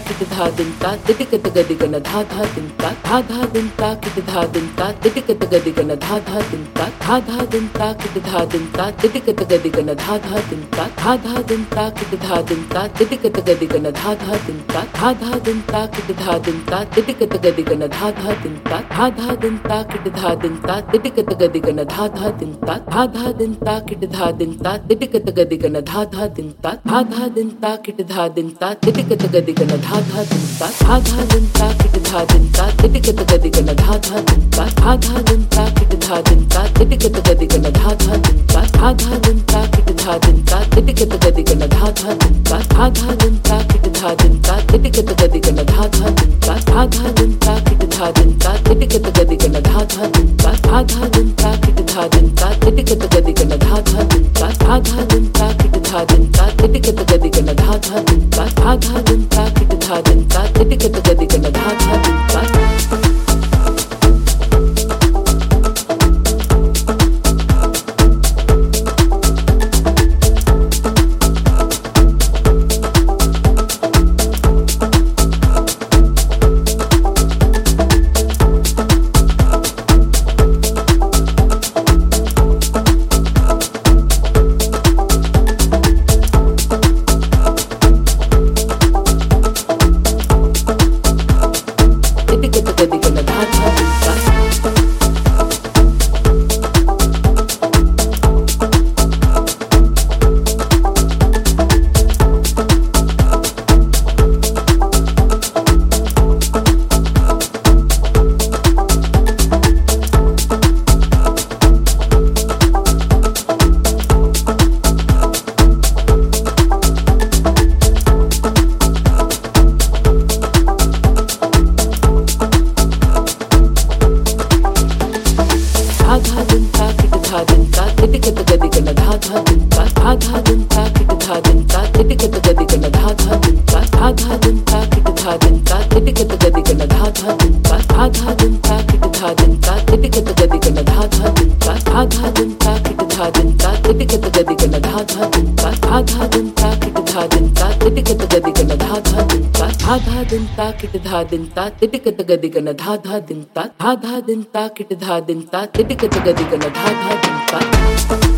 धा धा दिन ता धा धा धा तिटिकत गदिगन धा धा दिन ता धा धा दिन ता धा धा दिन धा तिटिकत गदिगन धा धा दिन ता धा धा दिन ता किट धा दिन ता तिटिकत गदिगन धा धा दिन ता धा धा दिन ता धा धा दिन ता धा दिन ता किट धा दिन ता तिटिकत गदिगन धा धा दिन ता धा धा दिन ता धा दिन ता तिटिकत गदिगन धा धा दिन ता धा धा दिन ता धा दिन ता तिटिकत गदिगन धा धा दिन ता धा धा दिन ता धा दिन ता तिटिकत गदिगन धा धा दिन ता धा धा दिन ता किट धा दिन ता तिटिकत गदिगन धा धा दिन ता धा धा दिन ता किट धा दिन ता तिटिकत गदिगन धा धा दिन ता धा धा दिन ता किट धा दिन ता तिटिकत गदिगन धा धा दिन ता धा धा दिन ता किट धा दिन ता तिटिकत गदिगन धा धा दिन ता धा धा दिन ता किट धा दिन ता तिटिकत गदिगन धा धा दिन ता धा धा दिन ता किट धा दिन ता तिटिकत गदिगन धा धा दिन ता धा धा दिन धा धा दिन ता धा धा दिन ता किट धा दिन ता तिटिकत गदिगन धा धा दिन ता धा किट धा दिन ता तग दिगन धा धा दिन ता धा धा दिन ता किट धा दिन ता तग दिगन धा धा दिन ता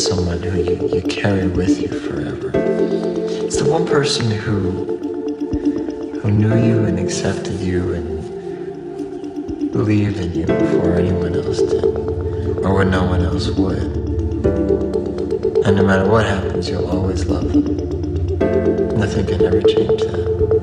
someone who you, you carry with you forever. It's the one person who who knew you and accepted you and believed in you before anyone else did, or when no one else would. And no matter what happens, you'll always love them. Nothing can ever change that.